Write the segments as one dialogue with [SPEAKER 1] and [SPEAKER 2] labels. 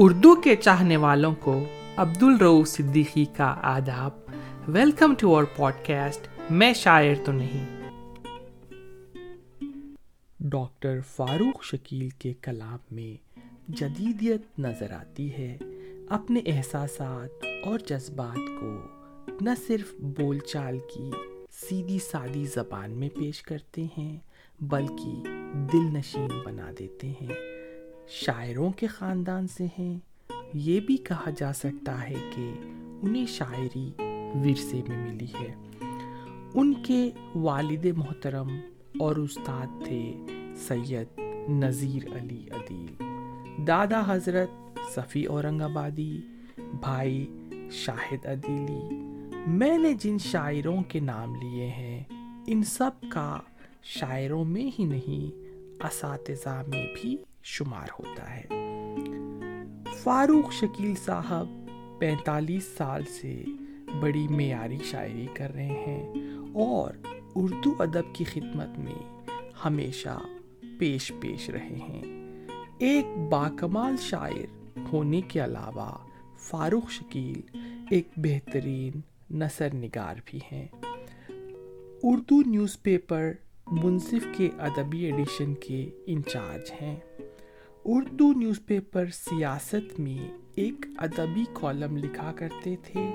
[SPEAKER 1] اردو کے چاہنے والوں کو عبد الرو صدیقی کا آداب۔ Welcome to our podcast میں شاعر تو نہیں۔ ڈاکٹر فاروق شکیل کے کلام میں جدیدیت نظر آتی ہے۔ اپنے احساسات اور جذبات کو نہ صرف بول چال کی سیدھی سادی زبان میں پیش کرتے ہیں، بلکہ دل نشین بنا دیتے ہیں۔ شاعروں کے خاندان سے ہیں۔ یہ بھی کہا جا سکتا ہے کہ انہیں شاعری ورثے میں ملی ہے۔ ان کے والد محترم اور استاد تھے سید نذیر علی عدیل، دادا حضرت صفی اورنگ آبادی، بھائی شاہد عدیلی۔ میں نے جن شاعروں کے نام لیے ہیں، ان سب کا شاعروں میں ہی نہیں، اساتذہ میں بھی شمار ہوتا ہے۔ فاروق شکیل صاحب پینتالیس سال سے بڑی معیاری شاعری کر رہے ہیں اور اردو ادب کی خدمت میں ہمیشہ پیش پیش رہے ہیں۔ ایک باکمال شاعر ہونے کے علاوہ فاروق شکیل ایک بہترین نثر نگار بھی ہیں۔ اردو نیوز پیپر منصف کے ادبی ایڈیشن کے انچارج ہیں۔ اردو نیوز پیپر سیاست میں ایک ادبی کالم لکھا کرتے تھے،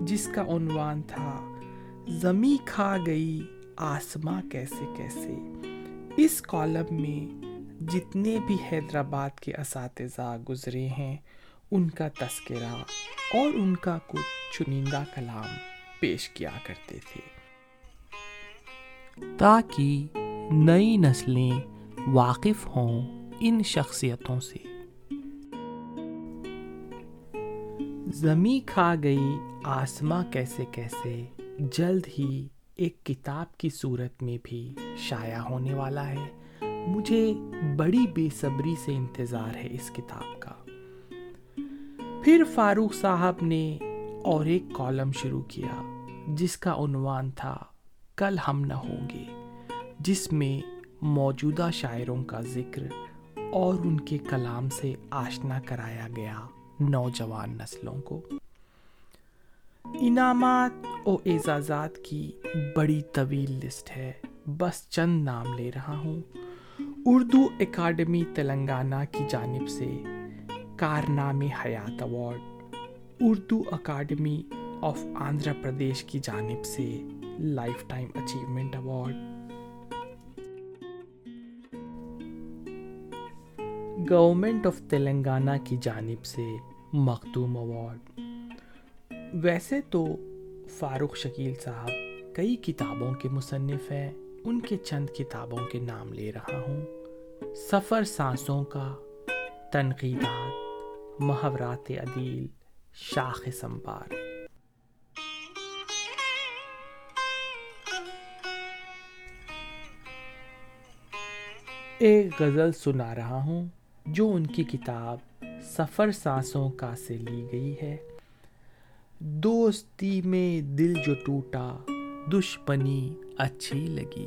[SPEAKER 1] جس کا عنوان تھا، زمیں کھا گئی آسماں کیسے کیسے۔ اس کالم میں جتنے بھی حیدرآباد کے اساتذہ گزرے ہیں، ان کا تذکرہ اور ان کا کچھ چنندہ کلام پیش کیا کرتے تھے۔ تاکہ نئی نسلیں واقف ہوں۔ ان شخصیتوں سے۔ زمیں کھا گئی، آسماں کیسے کیسے، جلد ہی ایک کتاب کی صورت میں بھی شائع ہونے والا ہے۔ مجھے بڑی بے صبری سے انتظار ہے اس کتاب کا۔ پھر فاروق صاحب نے اور ایک کالم شروع کیا، جس کا عنوان تھا، کل ہم نہ ہوں گے، جس میں موجودہ شاعروں کا ذکر اور ان کے کلام سے آشنا کرایا گیا نوجوان نسلوں کو۔ انعامات و اعزازات کی بڑی طویل لسٹ ہے۔ بس چند نام لے رہا ہوں۔ اردو اکیڈمی تلنگانہ کی جانب سے کارنام حیات award. Urdu academy of Andhra Pradesh کی جانب سے lifetime achievement award. Government of Telangana کی جانب سے مختوم ایوارڈ ویسے تو فاروق شکیل صاحب کئی کتابوں کے مصنف ہیں، ان کے چند کتابوں کے نام لے رہا ہوں۔ سفر سانسوں کا، تنقیدات، محاورات عدیل، شاخ سمبار ایک غزل سنا رہا ہوں۔ جو ان کی کتاب سفر سانسوں کا سے لی گئی ہے۔ دوستی میں دل جو ٹوٹا، دشمنی اچھی لگی۔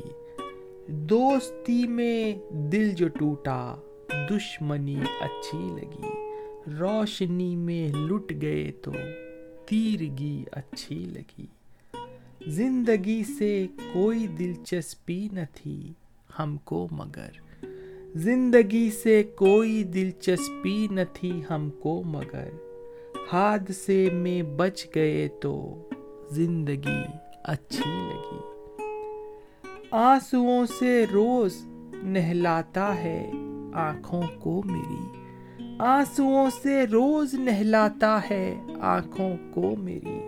[SPEAKER 1] دوستی میں دل جو ٹوٹا، دشمنی اچھی لگی۔ روشنی میں لٹ گئے تو تیرگی اچھی لگی۔ زندگی سے کوئی دلچسپی نہ تھی ہم کو مگر۔ زندگی سے کوئی دلچسپی نہ تھی ہم کو، مگر حادثے میں بچ گئے تو زندگی اچھی لگی۔ آنسوؤں سے روز نہلاتا ہے آنکھوں کو میری۔ آنسوؤں سے روز نہلاتا ہے آنکھوں کو میری۔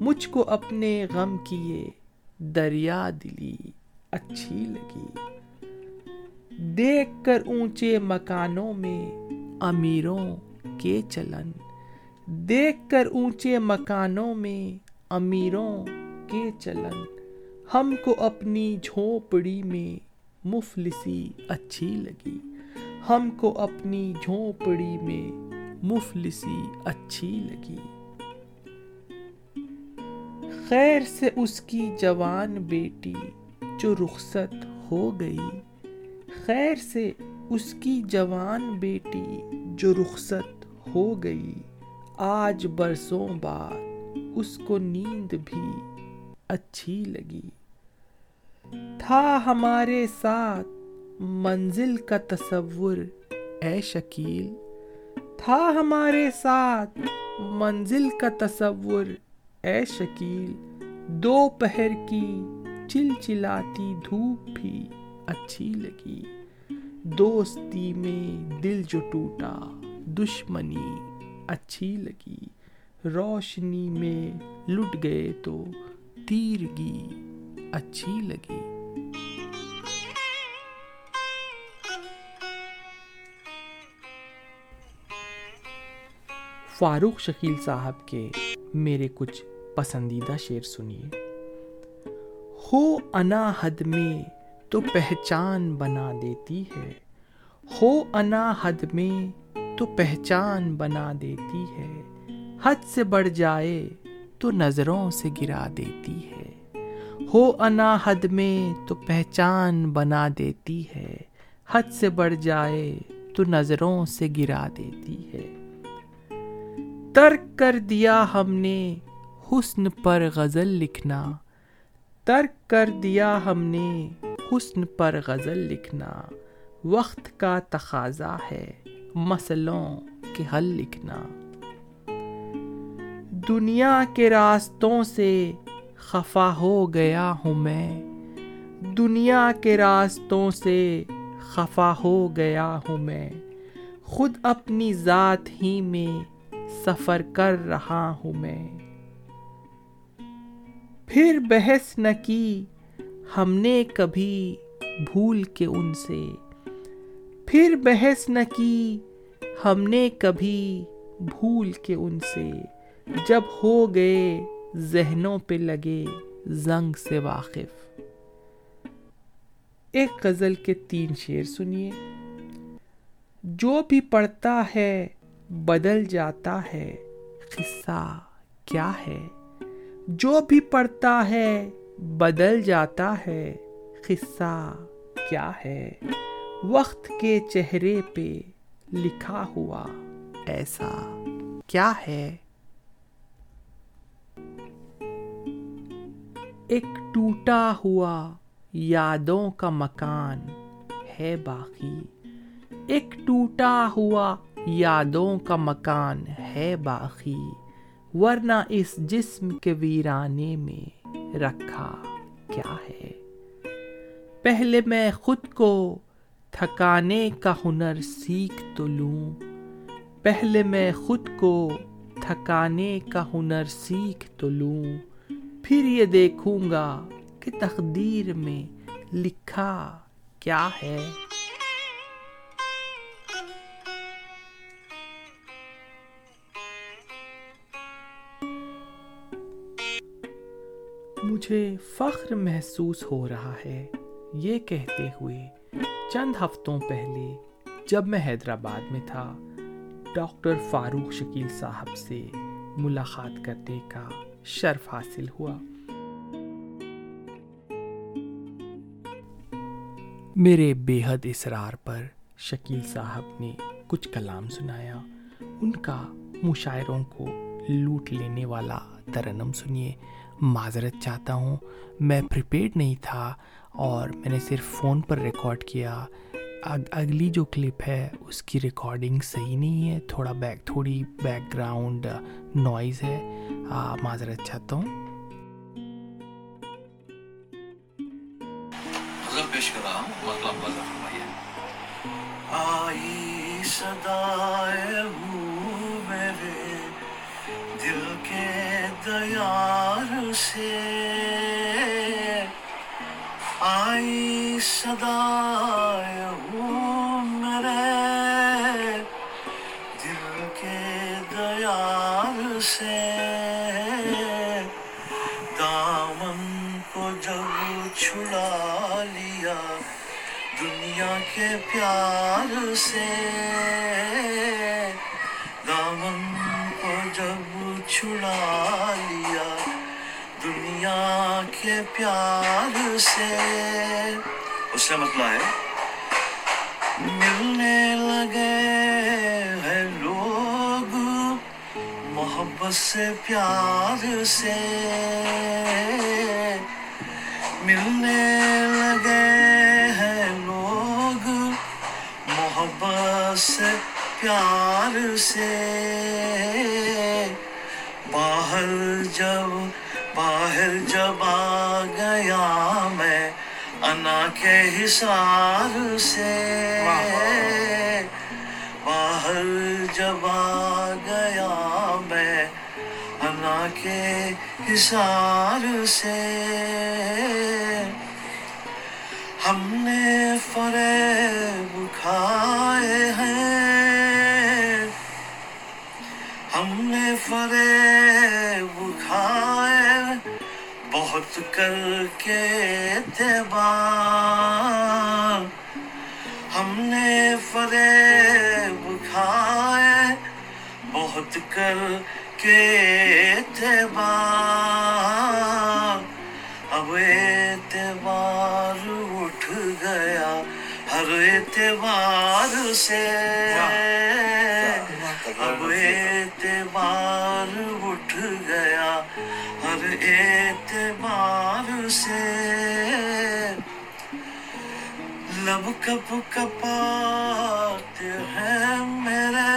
[SPEAKER 1] مجھ کو اپنے غم کیے دریا دلی اچھی لگی۔ دیکھ کر اونچے مکانوں میں امیروں کے چلن۔ دیکھ کر اونچے مکانوں میں امیروں کے چلن۔ ہم کو اپنی جھونپڑی میں مفلسی اچھی لگی۔ ہم کو اپنی جھونپڑی میں مفلسی اچھی لگی۔ خیر سے اس کی جوان بیٹی جو رخصت ہو گئی۔ خیر سے اس کی جوان بیٹی جو رخصت ہو گئی، آج برسوں بعد اس کو نیند بھی اچھی لگی۔ تھا ہمارے ساتھ منزل کا تصور، اے شکیل۔ تھا ہمارے ساتھ منزل کا تصور، اے شکیل۔ دو پہر کی چل چلاتی دھوپ بھی اچھی لگی۔ دوستی میں دل جو ٹوٹا، دشمنی اچھی لگی۔ روشنی میں لٹ گئے تو تیرگی اچھی لگی۔ فاروق شکیل صاحب کے میرے کچھ پسندیدہ شعر سنیے۔ ہو انا حد میں تو پہچان بنا دیتی ہے۔ ہو انا حد میں تو پہچان بنا دیتی ہے۔ حد سے بڑھ جائے تو نظروں سے گرا دیتی ہے۔ ہو انا حد میں تو پہچان بنا دیتی ہے۔ حد سے بڑھ جائے تو نظروں سے گرا دیتی ہے۔ ترک کر دیا ہم نے حسن پر غزل لکھنا۔ ترک کر دیا ہم نے حسن پر غزل لکھنا۔ وقت کا تقاضا ہے، مسلوں کے حل لکھنا۔ دنیا کے راستوں سے خفا ہو گیا ہوں میں۔ دنیا کے راستوں سے خفا ہو گیا ہوں میں۔ خود اپنی ذات ہی میں سفر کر رہا ہوں میں۔ پھر بحث نہ کی ہم نے کبھی بھول کے ان سے۔ پھر بحث نہ کی، ہم نے کبھی بھول کے ان سے۔ جب ہو گئے ذہنوں پہ لگے زنگ سے واقف۔ ایک غزل کے تین شعر سنیے۔ جو بھی پڑھتا ہے، بدل جاتا ہے، قصہ کیا ہے؟ جو بھی پڑھتا ہے بدل جاتا ہے قصہ کیا ہے؟ وقت کے چہرے پہ لکھا ہوا ایسا کیا ہے؟ ایک ٹوٹا ہوا یادوں کا مکان ہے باقی۔ ایک ٹوٹا ہوا یادوں کا مکان ہے باقی۔ ورنہ اس جسم کے ویرانے میں رکھا کیا ہے۔ پہلے میں خود کو تھکانے کا ہنر سیکھ تو لوں۔ پہلے میں خود کو تھکانے کا ہنر سیکھ تو لوں۔ پھر یہ دیکھوں گا کہ تقدیر میں لکھا کیا ہے۔ مجھے فخر محسوس ہو رہا ہے۔ یہ کہتے ہوئے چند ہفتوں پہلے جب میں حیدرآباد میں تھا، ڈاکٹر فاروق شکیل صاحب سے ملاقات کرنے کا شرف حاصل ہوا۔ میرے بے حد اصرار پر شکیل صاحب نے کچھ کلام سنایا۔ ان کا مشاعروں کو لوٹ لینے والا ترنم سنیے۔ معذرت چاہتا ہوں۔ میں پریپیڈ نہیں تھا اور میں نے صرف فون پر ریکارڈ کیا۔ اگلی جو کلپ ہے اس کی ریکارڈنگ صحیح نہیں ہے۔ تھوڑا بیک تھوڑی بیک گراؤنڈ نوائز ہے معذرت چاہتا ہوں۔ پیش کر رہا ہوں۔ مطلب آئی صدائے دیار سے آئی صدا میرے دل کے دیار سے دامن کو جب چھڑا لیا دنیا کے پیار سے دامن کو جب چھڑا کے پیار سے اس سے مسئلہ ہے ملنے لگے ہیں لوگ محبت
[SPEAKER 2] سے پیار سے ملنے لگے ہیں لوگ محبت سے پیار سے باہر جب باہر جب آ گیا میں انا کے حسار سے۔ باہر جب آ گیا میں انا کے حسار سے۔ ہم نے فریب کھائے کر کے اعتبار ہم نے فریب کھائے بہت کر کے اعتبار اب اعتبار اٹھ گیا ہر اعتبار سے اب اعتبار اٹھ گیا اعتبار سے۔ لب کپ کپاتے ہیں میرے۔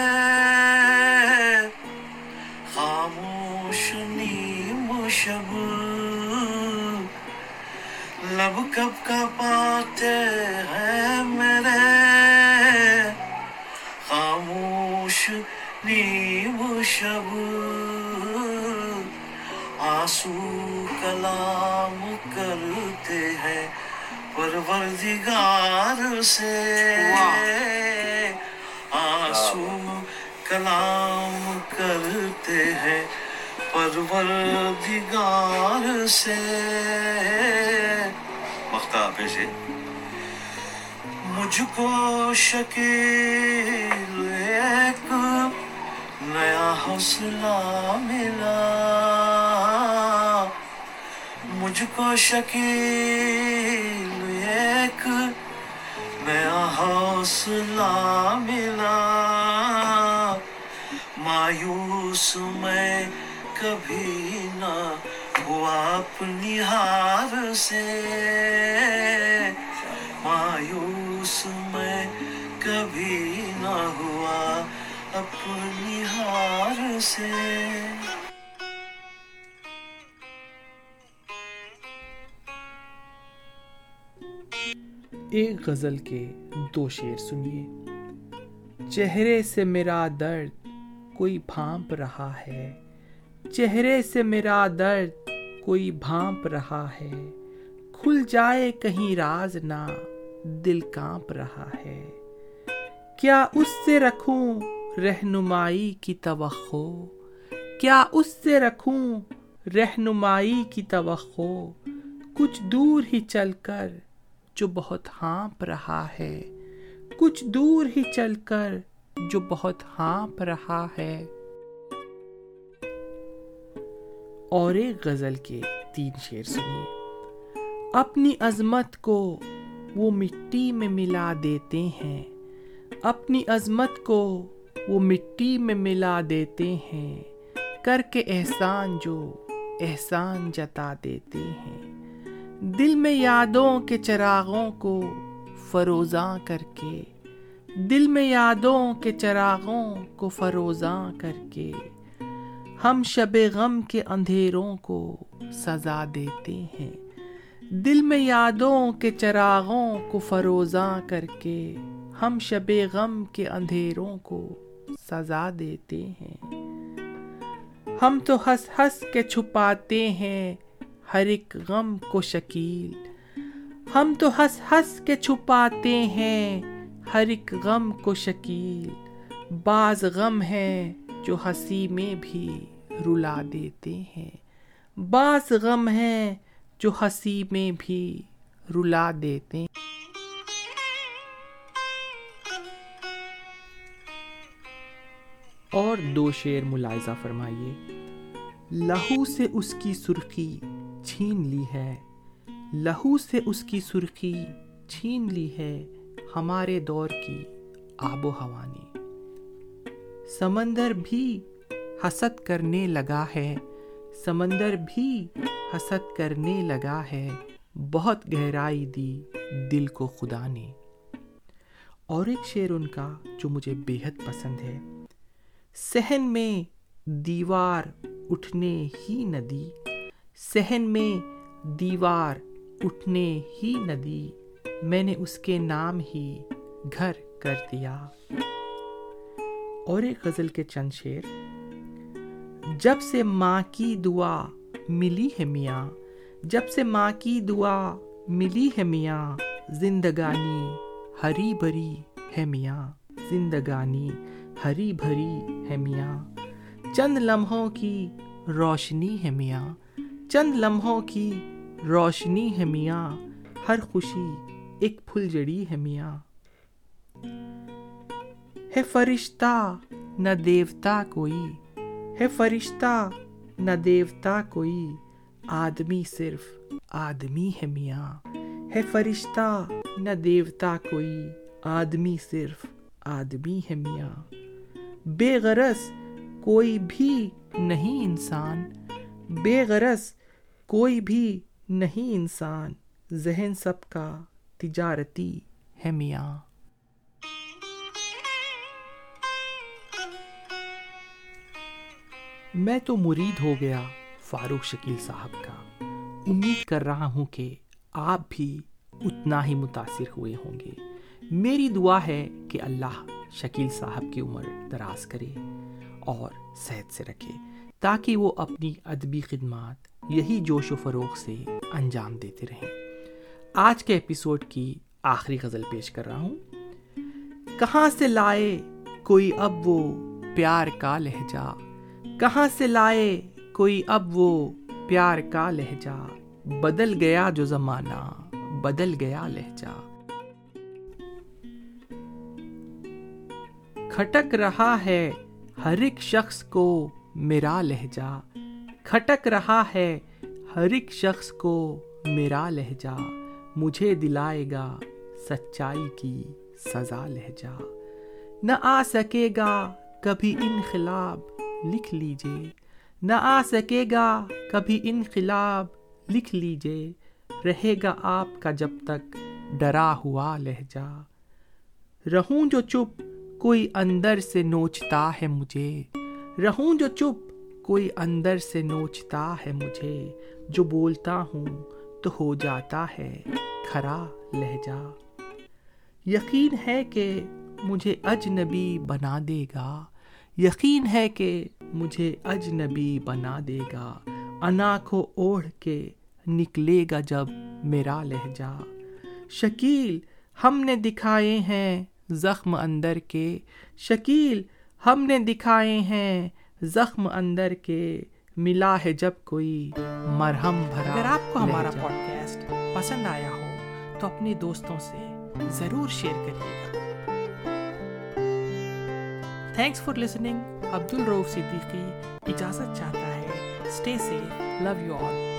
[SPEAKER 2] خاموش نیم شب۔ لب کب کپاتے ہیں میرے۔ خاموش نیم شب۔ آنسو کلام کرتے ہیں پروردگار سے۔ آنسو کلام کرتے ہیں پروردگار سے۔ وقت سے مجھ کو شکیل ایک نیا حوصلہ ملا۔ مجھ کو شکیل ایک نیا حوصلہ ملا۔ مایوس میں کبھی نہ ہوا اپنی ہار سے۔ مایوس میں کبھی نہ ہوا اپنی ہار سے۔
[SPEAKER 1] ایک غزل کے دو شعر سنیے۔ چہرے سے میرا درد کوئی بھانپ رہا ہے۔ چہرے سے میرا درد کوئی بھانپ رہا ہے۔ کھل جائے کہیں راز نہ دل کانپ رہا ہے۔ کیا اس سے رکھوں رہنمائی کی توقع؟ کیا اس سے رکھوں رہنمائی کی توقع؟ کچھ دور ہی چل کر جو بہت ہانپ رہا ہے۔ کچھ دور ہی چل کر جو بہت ہانپ رہا ہے۔ اور ایک غزل کے تین شعر سنیے۔ اپنی عظمت کو وہ مٹی میں ملا دیتے ہیں۔ اپنی عظمت کو وہ مٹی میں ملا دیتے ہیں۔ کر کے احسان جو احسان جتا دیتے ہیں۔ دل میں یادوں کے چراغوں کو فروزاں کر کے، دل میں یادوں کے چراغوں کو فروزاں کر کے ہم شب غم کے اندھیروں کو سزا دیتے ہیں۔ دل میں یادوں کے چراغوں کو فروزاں کر کے ہم شب غم کے اندھیروں کو سزا دیتے ہیں۔ ہم تو ہنس ہنس کے چھپاتے ہیں ہر ایک غم کو شکیل۔ ہم تو ہنس ہنس کے چھپاتے ہیں، ہر ایک غم کو شکیل۔ بعض غم ہے جو ہنسی میں بھی رلا دیتے ہیں۔ بعض غم ہے جو ہنسی میں بھی رلا دیتے ہیں۔ اور دو شعر ملاحظہ فرمائیے۔ لہو سے اس کی سرخی چھین لی ہے۔ لہو سے اس کی سرخی چھین لی ہے ہمارے دور کی آب و ہوا نے سمندر بھی حسد کرنے لگا ہے۔ سمندر بھی حسد کرنے لگا ہے۔ بہت گہرائی دی دل کو خدا نے۔ اور ایک شعر ان کا جو مجھے بے پسند ہے۔ سہن میں دیوار اٹھنے ہی ندی۔ سہن میں دیوار اٹھنے ہی ندی میں نے اس کے نام ہی گھر کر دیا۔ اور ایک غزل کے چند شیر جب سے ماں کی دعا ملی ہے میاں، جب سے ماں کی دعا ملی ہے میاں، زندگانی ہری بھری ہے میاں۔ زندگانی ہری بھری ہے میاں۔ چند لمحوں کی روشنی ہے میاں۔ چند لمحوں کی روشنی ہے میاں، ہر خوشی ایک پھل جڑی ہے میاں۔ ہے فرشتہ نہ دیوتا کوئی، ہے فرشتہ نہ دیوتا کوئی، آدمی صرف آدمی ہے میاں۔ ہے فرشتہ نہ دیوتا کوئی، آدمی صرف آدمی ہے میاں۔ بے غرض کوئی بھی نہیں انسان۔ بے غرض کوئی بھی نہیں انسان، ذہن سب کا تجارتی ہے میاں۔ میں تو مرید ہو گیا فاروق شکیل صاحب کا۔ امید کر رہا ہوں کہ آپ بھی اتنا ہی متاثر ہوئے ہوں گے۔ میری دعا ہے کہ اللہ شکیل صاحب کی عمر دراز کرے اور صحت سے رکھے۔ تاکہ وہ اپنی ادبی خدمات یہی جوش و فروغ سے انجام دیتے رہیں۔ آج کے ایپیسوڈ کی آخری غزل پیش کر رہا ہوں۔ کہاں سے لائے کوئی اب وہ پیار کا لہجہ؟ کہاں سے لائے کوئی اب وہ پیار کا لہجہ؟ بدل گیا جو زمانہ، بدل گیا لہجہ۔ کھٹک رہا ہے ہر ایک شخص کو میرا لہجہ۔ کھٹک رہا ہے ہر ایک شخص کو میرا لہجہ۔ مجھے دلائے گا سچائی کی سزا لہجہ۔ نہ آ سکے گا کبھی انقلاب لکھ لیجیے نہ آ سکے گا کبھی انقلاب لکھ لیجیے رہے گا آپ کا جب تک ڈرا ہوا لہجہ۔ رہوں جو چپ، کوئی اندر سے نوچتا ہے مجھے۔ رہوں جو چپ، کوئی اندر سے نوچتا ہے مجھے، جو بولتا ہوں تو ہو جاتا ہے کھرا لہجہ۔ یقین ہے کہ مجھے اجنبی بنا دے گا۔ یقین ہے کہ مجھے اجنبی بنا دے گا۔ انا کو اوڑھ کے نکلے گا جب میرا لہجہ۔ شکیل، ہم نے دکھائے ہیں زخم اندر کے۔ شکیل ہم نے دکھائے ہیں زخم اندر کے ملا ہے جب کوئی مرہم بھرا اگر آپ کو ہمارا پوڈ کاسٹ پسند آیا ہو تو اپنے دوستوں سے ضرور شیئر کریے گا۔ تھینکس فار لسننگ عبد الروف صدیقی اجازت چاہتا ہے۔ Stay safe love you all